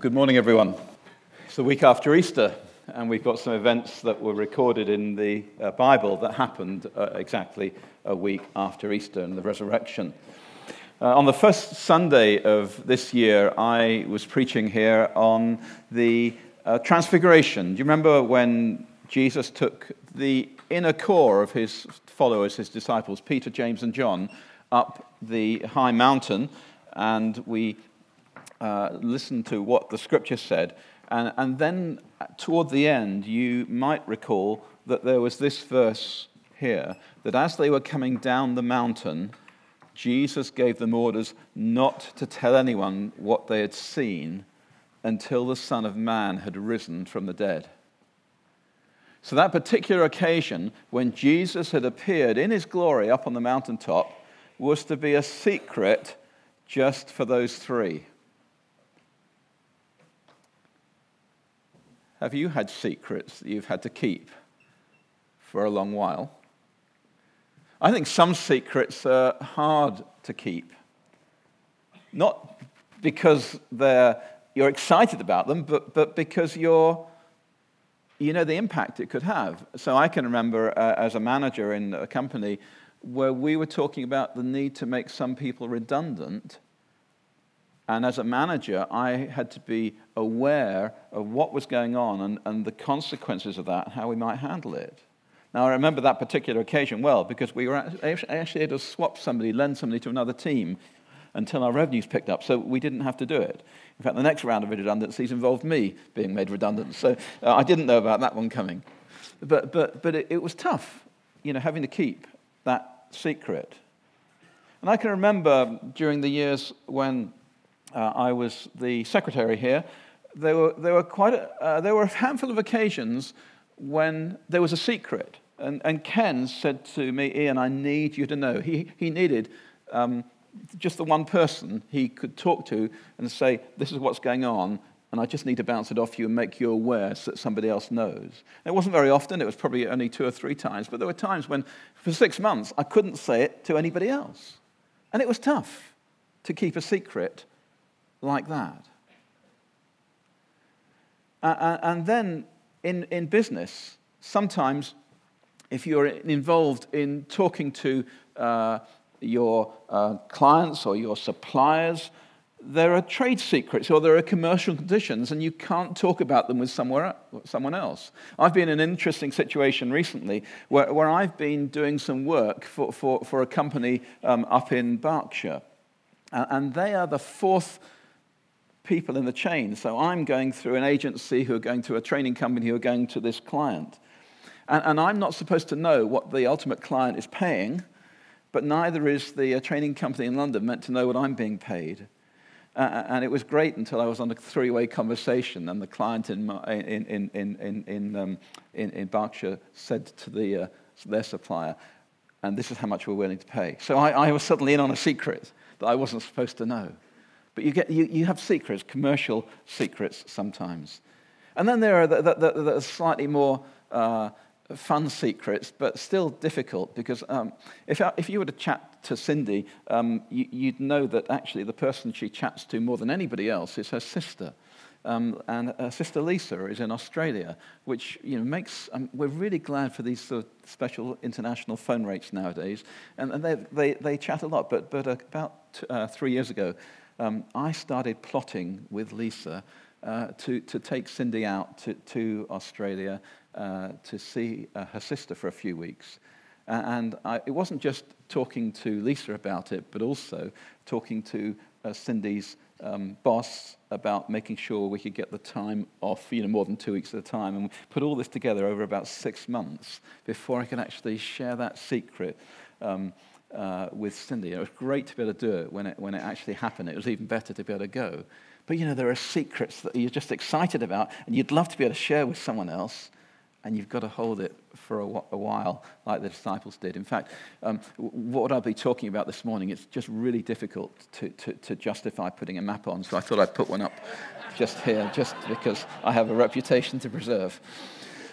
good morning, everyone. It's the week after Easter, and we've got some events that were recorded in the uh, Bible that happened uh, exactly a week after Easter and the resurrection. Uh, on the first Sunday of this year, I was preaching here on the uh, Transfiguration. Do you remember when Jesus took the inner core of his followers, his disciples, Peter, James, and John, up the high mountain, and we uh, listened to what the scripture said. And, and then toward the end, you might recall that there was this verse here that as they were coming down the mountain, Jesus gave them orders not to tell anyone what they had seen until the Son of Man had risen from the dead. So, that particular occasion when Jesus had appeared in his glory up on the mountaintop was to be a secret just for those three. Have you had secrets that you've had to keep for a long while? I think some secrets are hard to keep. Not because they're, you're excited about them, but, but because you're you know the impact it could have. So I can remember uh, as a manager in a company where we were talking about the need to make some people redundant. And as a manager, I had to be aware of what was going on and, and the consequences of that, and how we might handle it. Now, I remember that particular occasion well because we were actually able to swap somebody, lend somebody to another team until our revenues picked up, so we didn't have to do it. In fact, the next round of redundancies involved me being made redundant, so uh, I didn't know about that one coming. But, but, but it, it was tough, you know, having to keep that secret. And I can remember during the years when uh, I was the secretary here, there were, there, were quite a, uh, there were a handful of occasions when there was a secret. And, and Ken said to me, Ian, I need you to know. He, he needed um, just the one person he could talk to and say, This is what's going on, and I just need to bounce it off you and make you aware so that somebody else knows. it wasn't very often, it was probably only two or three times, but there were times when, for six months, I couldn't say it to anybody else. And it was tough to keep a secret like that. Uh, and then in, in business, sometimes if you're involved in talking to uh, your uh, clients or your suppliers, there are trade secrets or there are commercial conditions, and you can't talk about them with somewhere, someone else. I've been in an interesting situation recently where, where I've been doing some work for, for, for a company um, up in Berkshire, and they are the fourth people in the chain. So I'm going through an agency who are going to a training company who are going to this client. And, and I'm not supposed to know what the ultimate client is paying but neither is the uh, training company in London meant to know what I'm being paid. Uh, and it was great until I was on a three way conversation, and the client in, in, in, in, in, um, in, in, Berkshire said to the, uh, their supplier, and this is how much we're willing to pay. So I, I, was suddenly in on a secret that I wasn't supposed to know. But you, get, you, you have secrets, commercial secrets sometimes. And then there are the, the, the, the slightly more uh, fun secrets, but still difficult because um, if, if you were to chat to Cindy, um, you, would know that actually the person she chats to more than anybody else is her sister. Um, and her sister Lisa is in Australia, which you know, makes, um, we're really glad for these sort of special international phone rates nowadays. And, and they, they, they, chat a lot, but, but about uh, three years ago, um, I started plotting with Lisa uh, to, to take Cindy out to, to Australia uh, to see uh, her sister for a few weeks. and I, it wasn't just talking to Lisa about it, but also talking to uh, Cindy's um, boss about making sure we could get the time off, you know, more than two weeks at a time, and we put all this together over about six months before I could actually share that secret um, uh, with Cindy. It was great to be able to do it when, it when it actually happened. It was even better to be able to go. But you know, there are secrets that you're just excited about, and you'd love to be able to share with someone else and you've got to hold it for a, while, like the disciples did. In fact, um, what I'll be talking about this morning, it's just really difficult to, to, to, justify putting a map on, so I thought I'd put one up just here, just because I have a reputation to preserve.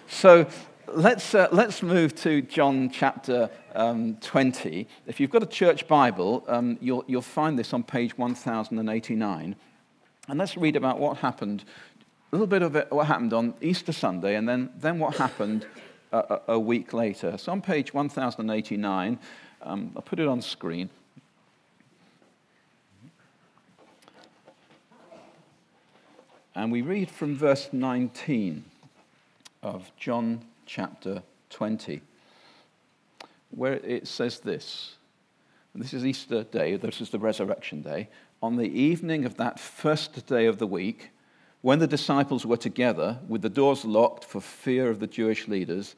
So let's, uh, let's move to John chapter um, 20. If you've got a church Bible, um, you'll, you'll find this on page 1089. And let's read about what happened, a little bit of it, what happened on Easter Sunday, and then, then what happened a, a, week later. So on page 1089, um, I'll put it on screen. And we read from verse 19 of John chapter 20, where it says this. This is Easter day, this is the resurrection day. On the evening of that first day of the week, when the disciples were together with the doors locked for fear of the Jewish leaders,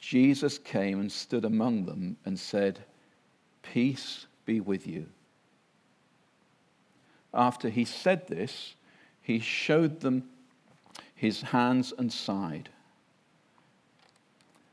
Jesus came and stood among them and said, Peace be with you. After he said this, he showed them his hands and side.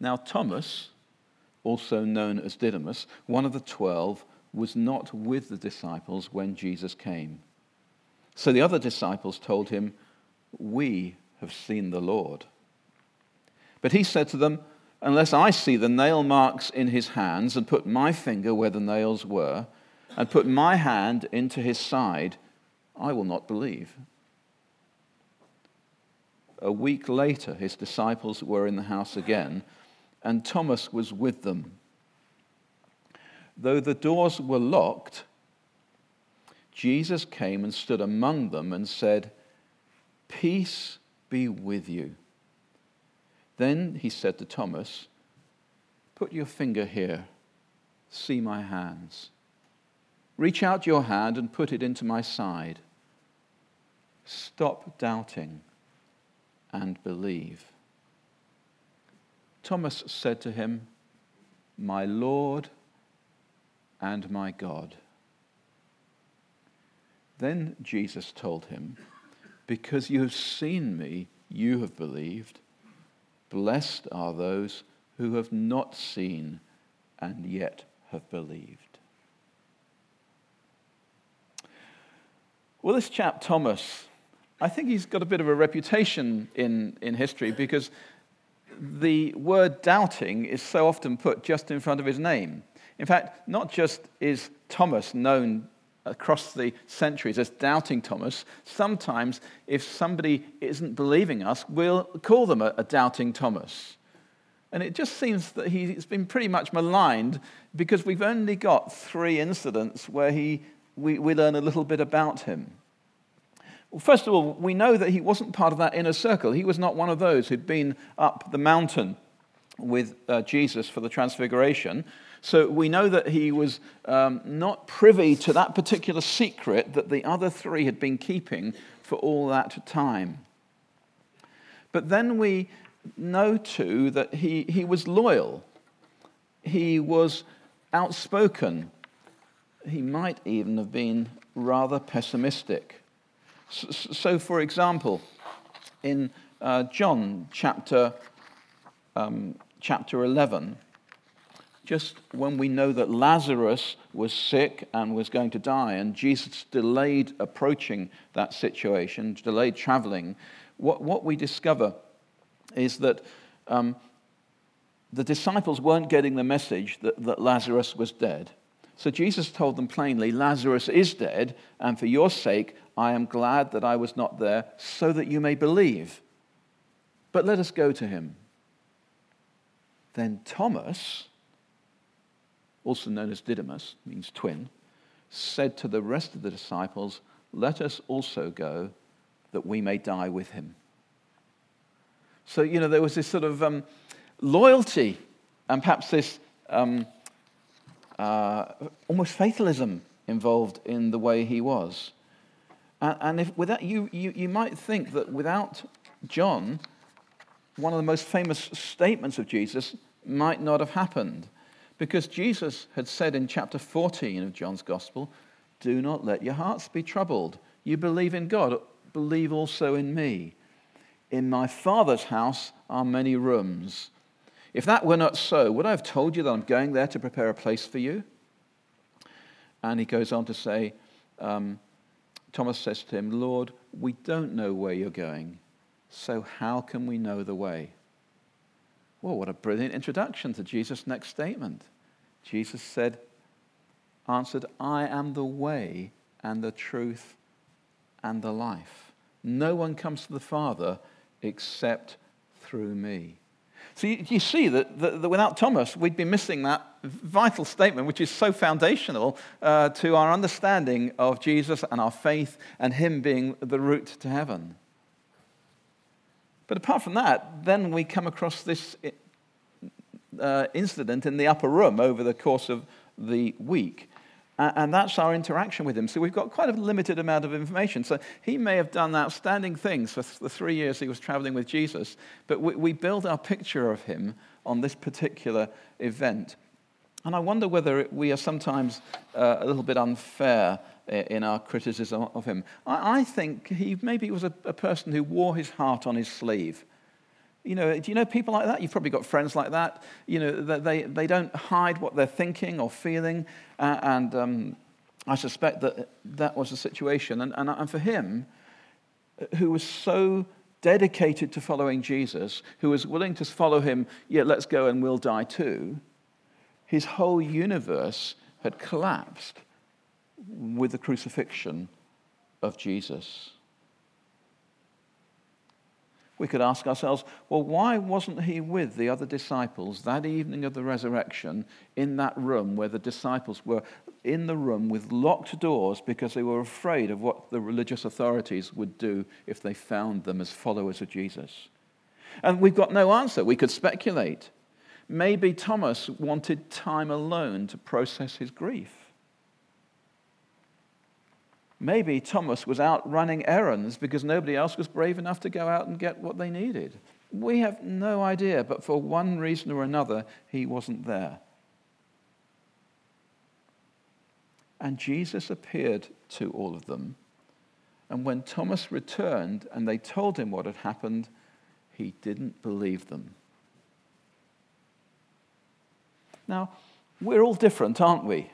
Now, Thomas, also known as Didymus, one of the twelve, was not with the disciples when Jesus came. So the other disciples told him, We have seen the Lord. But he said to them, Unless I see the nail marks in his hands, and put my finger where the nails were, and put my hand into his side, I will not believe. A week later, his disciples were in the house again, and Thomas was with them. Though the doors were locked, Jesus came and stood among them and said, Peace be with you. Then he said to Thomas, Put your finger here, see my hands. Reach out your hand and put it into my side. Stop doubting and believe. Thomas said to him, My Lord and my God. Then Jesus told him, Because you have seen me, you have believed. Blessed are those who have not seen and yet have believed. Well, this chap, Thomas, I think he's got a bit of a reputation in, in history because the word doubting is so often put just in front of his name. In fact, not just is Thomas known across the centuries as doubting Thomas, sometimes if somebody isn't believing us, we'll call them a, a doubting Thomas. And it just seems that he's been pretty much maligned because we've only got three incidents where he, we, we learn a little bit about him. Well, first of all, we know that he wasn't part of that inner circle. He was not one of those who'd been up the mountain with uh, Jesus for the transfiguration. So we know that he was um, not privy to that particular secret that the other three had been keeping for all that time. But then we know too that he, he was loyal, he was outspoken, he might even have been rather pessimistic. So, for example, in uh, John chapter, um, chapter 11, just when we know that Lazarus was sick and was going to die, and Jesus delayed approaching that situation, delayed traveling, what, what we discover is that um, the disciples weren't getting the message that, that Lazarus was dead. So Jesus told them plainly, Lazarus is dead, and for your sake, I am glad that I was not there, so that you may believe. But let us go to him. Then Thomas, also known as Didymus, means twin, said to the rest of the disciples, Let us also go, that we may die with him. So, you know, there was this sort of um, loyalty and perhaps this um, uh, almost fatalism involved in the way he was. And, and if without you, you, you might think that without John, one of the most famous statements of Jesus might not have happened. Because Jesus had said in chapter 14 of John's Gospel, Do not let your hearts be troubled. You believe in God, believe also in me. In my Father's house are many rooms. If that were not so, would I have told you that I'm going there to prepare a place for you? And he goes on to say, um, Thomas says to him, Lord, we don't know where you're going, so how can we know the way? Well, what a brilliant introduction to Jesus' next statement. Jesus said, answered, I am the way and the truth and the life. No one comes to the Father except through me. So you, you see that, that, that, without Thomas, we'd be missing that vital statement, which is so foundational uh, to our understanding of Jesus and our faith and Him being the route to heaven. But apart from that, then we come across this uh, incident in the upper room over the course of the week. And that's our interaction with him. So we've got quite a limited amount of information. So he may have done outstanding things for the three years he was traveling with Jesus, but we, build our picture of him on this particular event. And I wonder whether we are sometimes uh, a little bit unfair in our criticism of him. I, think he maybe was a, a person who wore his heart on his sleeve. You know, do you know people like that? You've probably got friends like that. You know, they, they don't hide what they're thinking or feeling. And um, I suspect that that was the situation. And, and, and for him, who was so dedicated to following Jesus, who was willing to follow him, yeah, let's go and we'll die too, his whole universe had collapsed with the crucifixion of Jesus we could ask ourselves, well, why wasn't he with the other disciples that evening of the resurrection in that room where the disciples were in the room with locked doors because they were afraid of what the religious authorities would do if they found them as followers of Jesus? And we've got no answer. We could speculate. Maybe Thomas wanted time alone to process his grief. Maybe Thomas was out running errands because nobody else was brave enough to go out and get what they needed. We have no idea, but for one reason or another, he wasn't there. And Jesus appeared to all of them. And when Thomas returned and they told him what had happened, he didn't believe them. Now, we're all different, aren't we?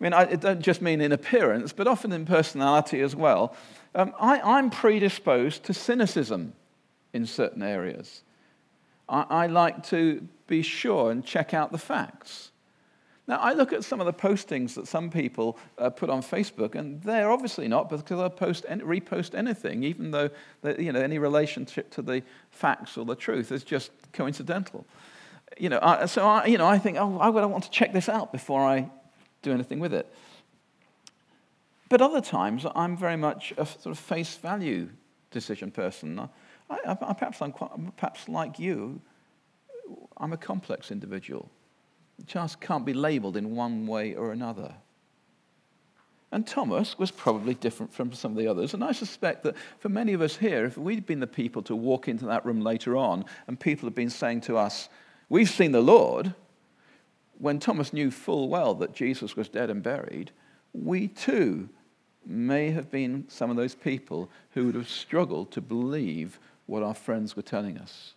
I mean, I don't just mean in appearance, but often in personality as well. Um, I, I'm predisposed to cynicism in certain areas. I, I like to be sure and check out the facts. Now, I look at some of the postings that some people uh, put on Facebook, and they're obviously not because they'll post any, repost anything, even though you know, any relationship to the facts or the truth is just coincidental. You know, I, so I, you know, I think, oh, I would want to check this out before I do anything with it. But other times, I'm very much a sort of face value decision person. I, I, perhaps, I'm quite, perhaps like you, I'm a complex individual. Just can't be labeled in one way or another. And Thomas was probably different from some of the others. And I suspect that for many of us here, if we'd been the people to walk into that room later on and people had been saying to us, We've seen the Lord, when Thomas knew full well that Jesus was dead and buried, we too may have been some of those people who would have struggled to believe what our friends were telling us.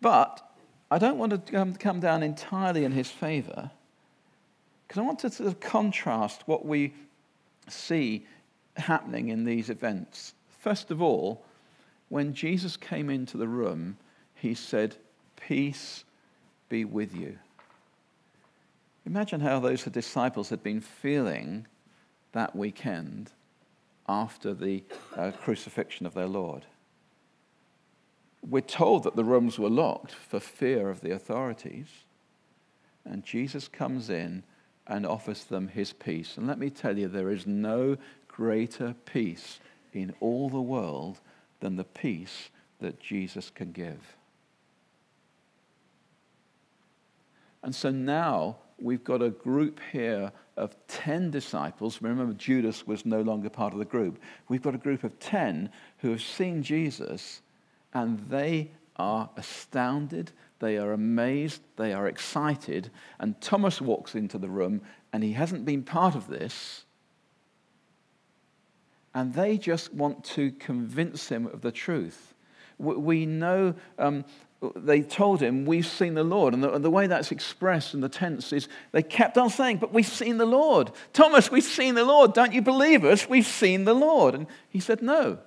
But I don't want to come down entirely in his favor because I want to sort of contrast what we see happening in these events. First of all, when Jesus came into the room, he said, Peace be with you. Imagine how those disciples had been feeling that weekend after the uh, crucifixion of their Lord. We're told that the rooms were locked for fear of the authorities. And Jesus comes in and offers them his peace. And let me tell you, there is no greater peace in all the world than the peace that Jesus can give. And so now we've got a group here of 10 disciples. Remember, Judas was no longer part of the group. We've got a group of 10 who have seen Jesus and they are astounded, they are amazed, they are excited. And Thomas walks into the room and he hasn't been part of this, and they just want to convince him of the truth. We know um, they told him, We've seen the Lord. And the, the, way that's expressed in the tense is they kept on saying, But we've seen the Lord. Thomas, we've seen the Lord. Don't you believe us? We've seen the Lord. And he said, No.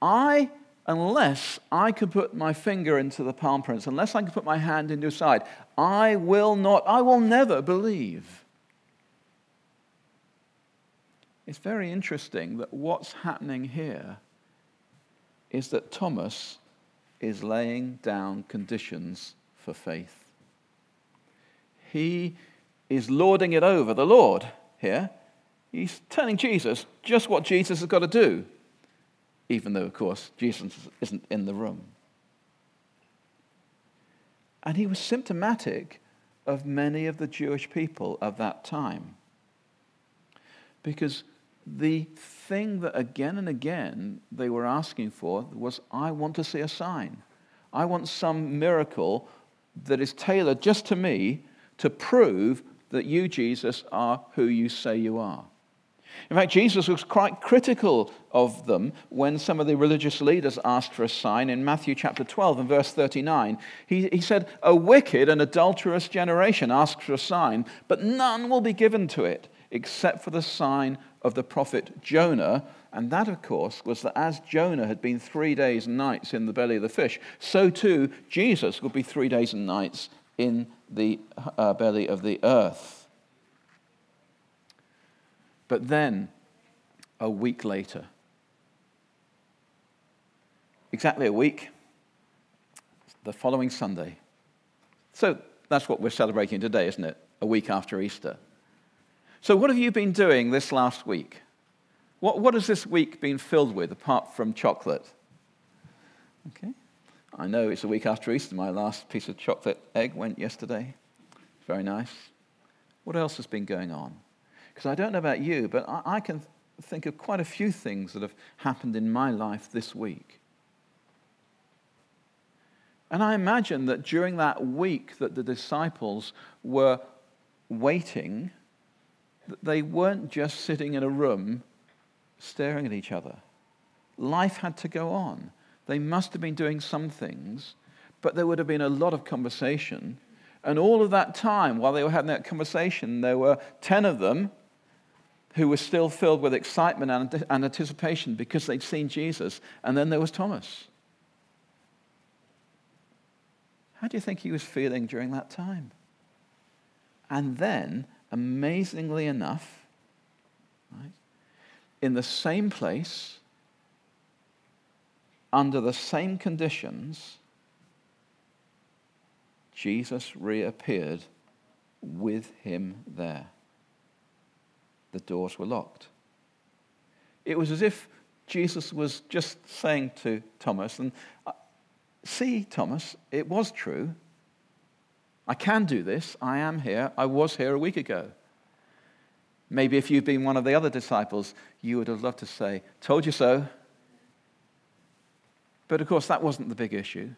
I, unless I can put my finger into the palm prints, unless I can put my hand into his side, I will not, I will never believe. It's very interesting that what's happening here is that Thomas is laying down conditions for faith. He is lording it over the Lord here. He's telling Jesus just what Jesus has got to do, even though, of course, Jesus isn't in the room. And he was symptomatic of many of the Jewish people of that time. Because the thing that again and again they were asking for was I want to see a sign. I want some miracle that is tailored just to me to prove that you, Jesus, are who you say you are. In fact, Jesus was quite critical of them when some of the religious leaders asked for a sign. In Matthew chapter 12 and verse 39, he, he said, A wicked and adulterous generation asks for a sign, but none will be given to it except for the sign of the prophet Jonah. And that, of course, was that as Jonah had been three days and nights in the belly of the fish, so too Jesus would be three days and nights in the uh, belly of the earth. But then, a week later, exactly a week, the following Sunday. So that's what we're celebrating today, isn't it? A week after Easter. So, what have you been doing this last week? What, what has this week been filled with apart from chocolate? Okay. I know it's a week after Easter. My last piece of chocolate egg went yesterday. Very nice. What else has been going on? Because I don't know about you, but I, I can think of quite a few things that have happened in my life this week. And I imagine that during that week that the disciples were waiting they weren't just sitting in a room staring at each other. Life had to go on. They must have been doing some things, but there would have been a lot of conversation. And all of that time, while they were having that conversation, there were 10 of them who were still filled with excitement and anticipation because they'd seen Jesus. And then there was Thomas. How do you think he was feeling during that time? And then amazingly enough, right, in the same place, under the same conditions, Jesus reappeared with him there. The doors were locked. It was as if Jesus was just saying to Thomas, and uh, see, Thomas, it was true. I can do this. I am here. I was here a week ago. Maybe if you've been one of the other disciples, you would have loved to say, Told you so. But of course, that wasn't the big issue.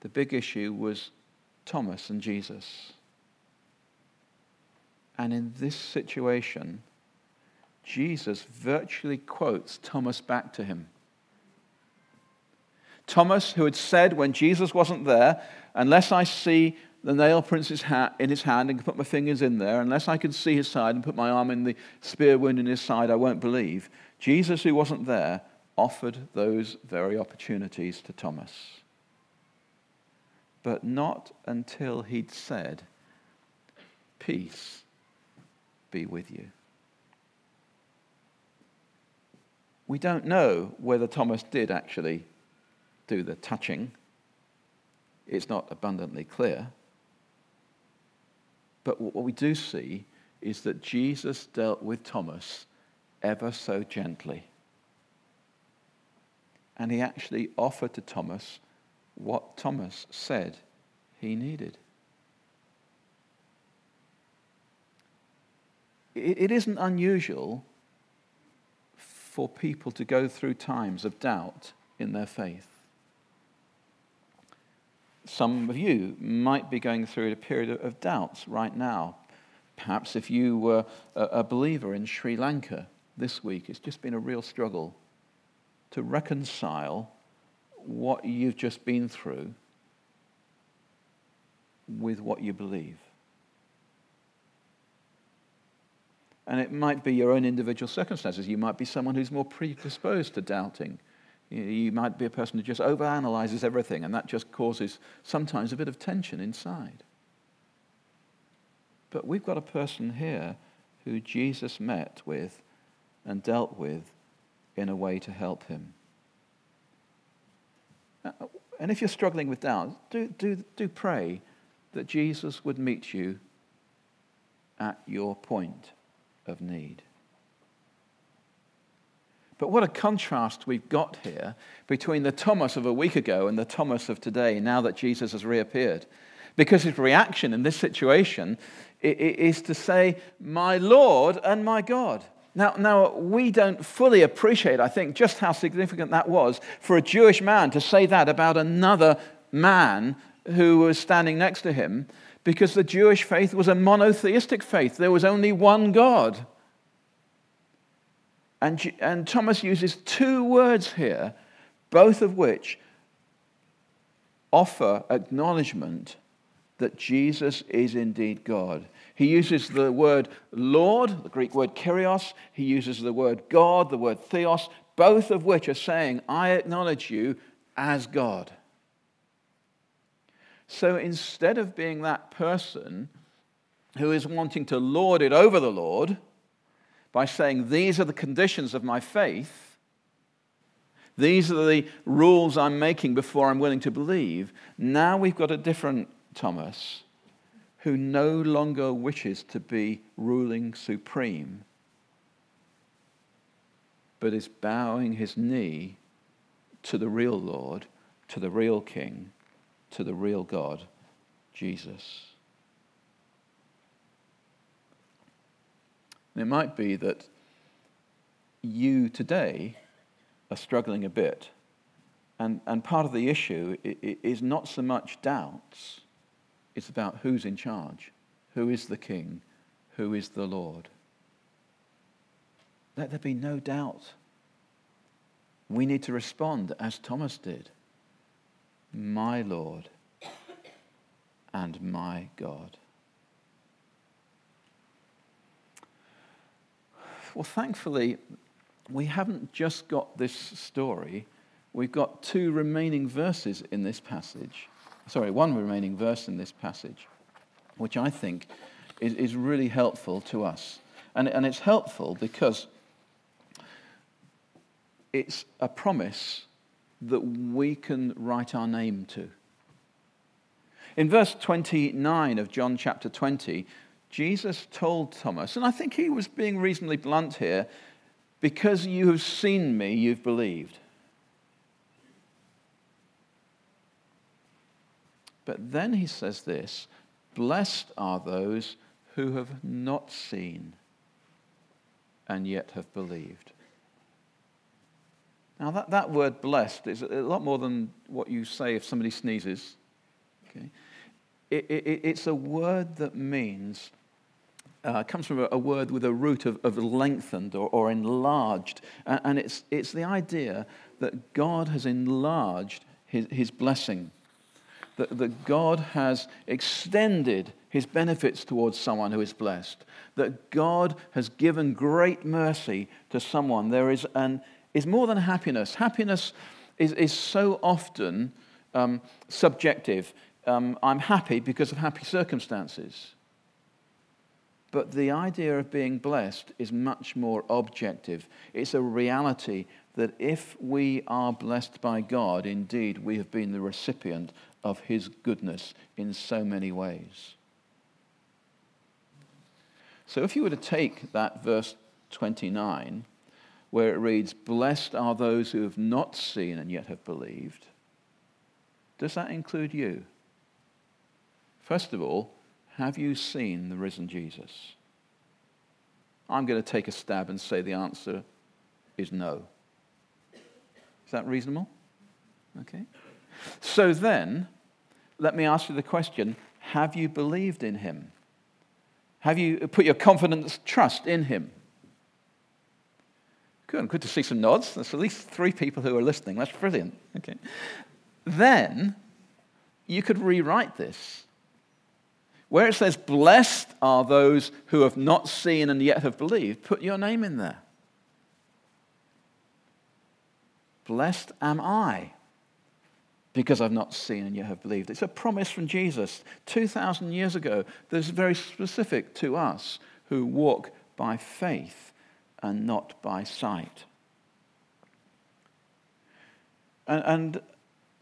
The big issue was Thomas and Jesus. And in this situation, Jesus virtually quotes Thomas back to him. Thomas, who had said when Jesus wasn't there, Unless I see the nail prints in his hand and put my fingers in there, unless I can see his side and put my arm in the spear wound in his side, I won't believe. Jesus, who wasn't there, offered those very opportunities to Thomas. But not until he'd said, Peace be with you. We don't know whether Thomas did actually do the touching. It's not abundantly clear. But what we do see is that Jesus dealt with Thomas ever so gently. And he actually offered to Thomas what Thomas said he needed. It isn't unusual for people to go through times of doubt in their faith some of you might be going through a period of doubts right now. Perhaps if you were a believer in Sri Lanka, this week, it's just been a real struggle to reconcile what you've just been through with what you believe. And it might be your own individual circumstances. You might be someone who's more predisposed to doubting. You might be a person who just overanalyzes everything, and that just causes sometimes a bit of tension inside. But we've got a person here who Jesus met with and dealt with in a way to help him. Uh, and if you're struggling with doubt, do, do, do pray that Jesus would meet you at your point of need. But what a contrast we've got here between the Thomas of a week ago and the Thomas of today, now that Jesus has reappeared. Because his reaction in this situation is to say, My Lord and my God. Now, now, we don't fully appreciate, I think, just how significant that was for a Jewish man to say that about another man who was standing next to him, because the Jewish faith was a monotheistic faith. There was only one God. And, and Thomas uses two words here, both of which offer acknowledgement that Jesus is indeed God. He uses the word Lord, the Greek word kyrios. He uses the word God, the word theos, both of which are saying, I acknowledge you as God. So instead of being that person who is wanting to lord it over the Lord by saying, These are the conditions of my faith, these are the rules I'm making before I'm willing to believe, now we've got a different Thomas who no longer wishes to be ruling supreme, but is bowing his knee to the real Lord, to the real King, to the real God, Jesus. And it might be that you today are struggling a bit. And, and part of the issue is not so much doubts it's about who's in charge, who is the king, who is the Lord. Let there be no doubt. We need to respond as Thomas did My Lord and my God. Well, thankfully, we haven't just got this story, we've got two remaining verses in this passage sorry, one remaining verse in this passage, which I think is, is really helpful to us. And, and it's helpful because it's a promise that we can write our name to. In verse 29 of John chapter 20, Jesus told Thomas, and I think he was being reasonably blunt here, because you have seen me, you've believed. But then he says this Blessed are those who have not seen and yet have believed. Now, that, that word blessed is a lot more than what you say if somebody sneezes. Okay? It, it, it's a word that means, uh, comes from a, a, word with a root of, of lengthened or, or enlarged. And, and it's, it's the idea that God has enlarged his, his blessing that, that God has extended his benefits towards someone who is blessed, that God has given great mercy to someone. There is, an, is more than happiness. Happiness is, is so often um, subjective. Um, I'm happy because of happy circumstances. But the idea of being blessed is much more objective. It's a reality that if we are blessed by God, indeed we have been the recipient of his goodness in so many ways. So if you were to take that verse 29, where it reads, Blessed are those who have not seen and yet have believed, does that include you? First of all, have you seen the risen Jesus? I'm going to take a stab and say the answer is no. Is that reasonable? Okay. So then, let me ask you the question Have you believed in him? Have you put your confidence, trust in him? Good. Good to see some nods. There's at least three people who are listening. That's brilliant. Okay. Then you could rewrite this. Where it says, Blessed are those who have not seen and yet have believed, put your name in there. Blessed am I because I've not seen and yet have believed. It's a promise from Jesus 2,000 years ago that's very specific to us who walk by faith and not by sight. And, and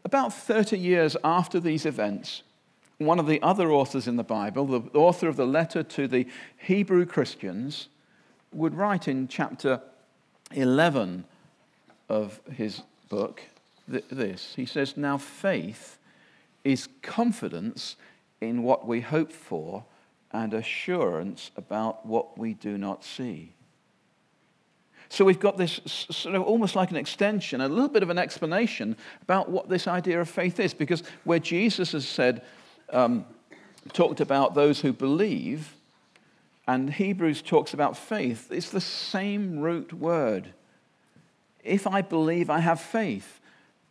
about 30 years after these events, one of the other authors in the Bible, the author of the letter to the Hebrew Christians, would write in chapter 11 of his book this. He says, Now faith is confidence in what we hope for and assurance about what we do not see. So we've got this sort of almost like an extension, a little bit of an explanation about what this idea of faith is, because where Jesus has said, um, talked about those who believe, and Hebrews talks about faith, it's the same root word. If I believe, I have faith.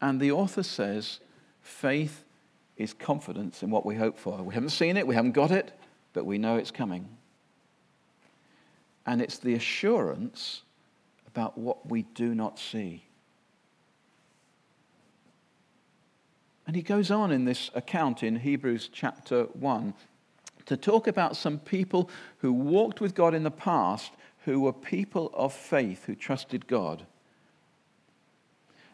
And the author says, faith is confidence in what we hope for. We haven't seen it, we haven't got it, but we know it's coming. And it's the assurance about what we do not see. And he goes on in this account in Hebrews chapter 1 to talk about some people who walked with God in the past who were people of faith who trusted God.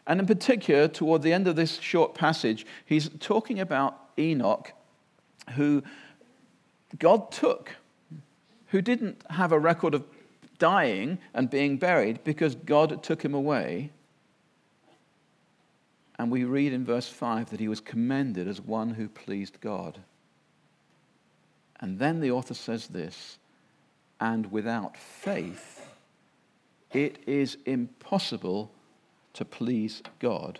And in particular, toward the end of this short passage, he's talking about Enoch, who God took, who didn't have a record of dying and being buried because God took him away. And we read in verse 5 that he was commended as one who pleased God. And then the author says this and without faith, it is impossible to please God.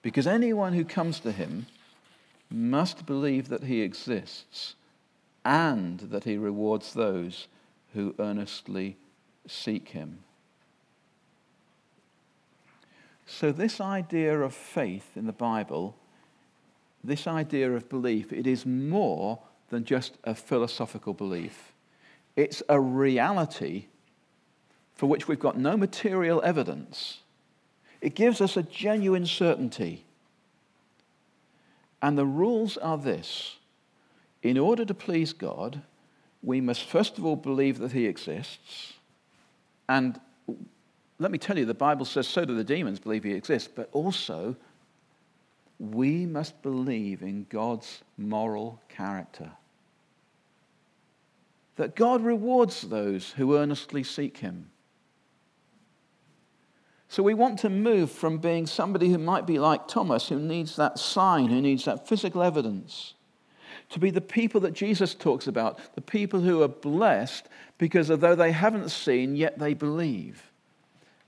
Because anyone who comes to him must believe that he exists and that he rewards those who earnestly seek him. So, this idea of faith in the Bible, this idea of belief, it is more than just a philosophical belief. It's a reality for which we've got no material evidence. It gives us a genuine certainty. And the rules are this in order to please God, we must first of all believe that he exists. And let me tell you, the Bible says so do the demons believe he exists, but also we must believe in God's moral character. That God rewards those who earnestly seek him. So we want to move from being somebody who might be like Thomas, who needs that sign, who needs that physical evidence, to be the people that Jesus talks about, the people who are blessed because although they haven't seen, yet they believe.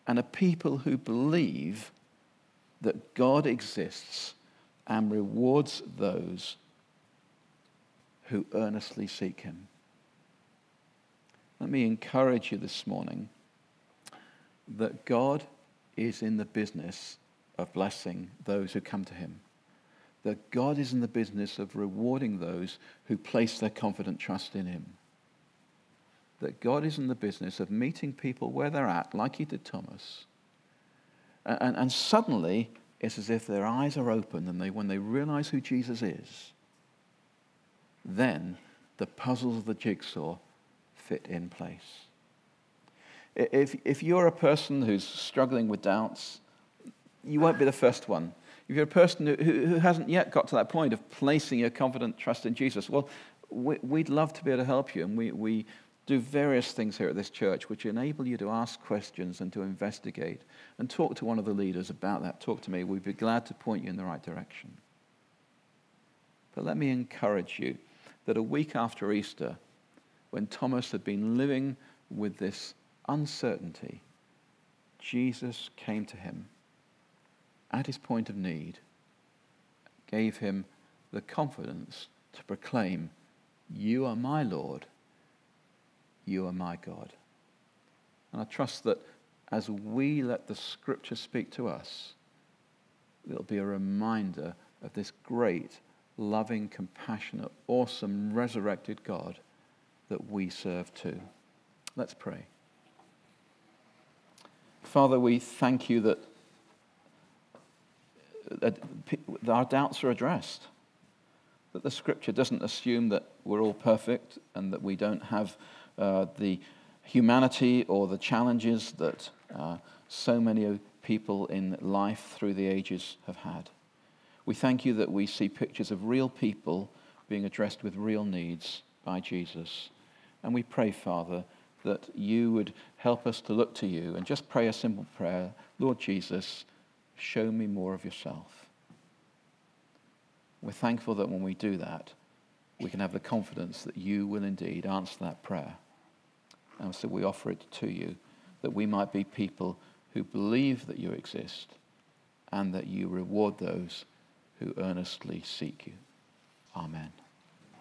And a people who believe that God exists and rewards those who earnestly seek him. Let me encourage you this morning that God is in the business of blessing those who come to him that God is in the business of rewarding those who place their confident trust in him. That God is in the business of meeting people where they're at, like he did Thomas. And, and, suddenly, it's as if their eyes are open and they, when they realize who Jesus is, then the puzzles of the jigsaw fit in place. If, if you're a person who's struggling with doubts, you won't be the first one if you're a person who, who hasn't yet got to that point of placing your confident trust in Jesus, well, we, would love to be able to help you. And we, we do various things here at this church which enable you to ask questions and to investigate and talk to one of the leaders about that. Talk to me. We'd be glad to point you in the right direction. But let me encourage you that a week after Easter, when Thomas had been living with this uncertainty, Jesus came to him at his point of need, gave him the confidence to proclaim, You are my Lord, you are my God. And I trust that as we let the scripture speak to us, it'll be a reminder of this great, loving, compassionate, awesome, resurrected God that we serve too. Let's pray. Father, we thank you that, that our doubts are addressed, that the scripture doesn't assume that we're all perfect and that we don't have uh, the humanity or the challenges that uh, so many people in life through the ages have had. We thank you that we see pictures of real people being addressed with real needs by Jesus. And we pray, Father, that you would help us to look to you and just pray a simple prayer Lord Jesus, show me more of yourself. We're thankful that when we do that, we can have the confidence that you will indeed answer that prayer. And so we offer it to you that we might be people who believe that you exist and that you reward those who earnestly seek you. Amen.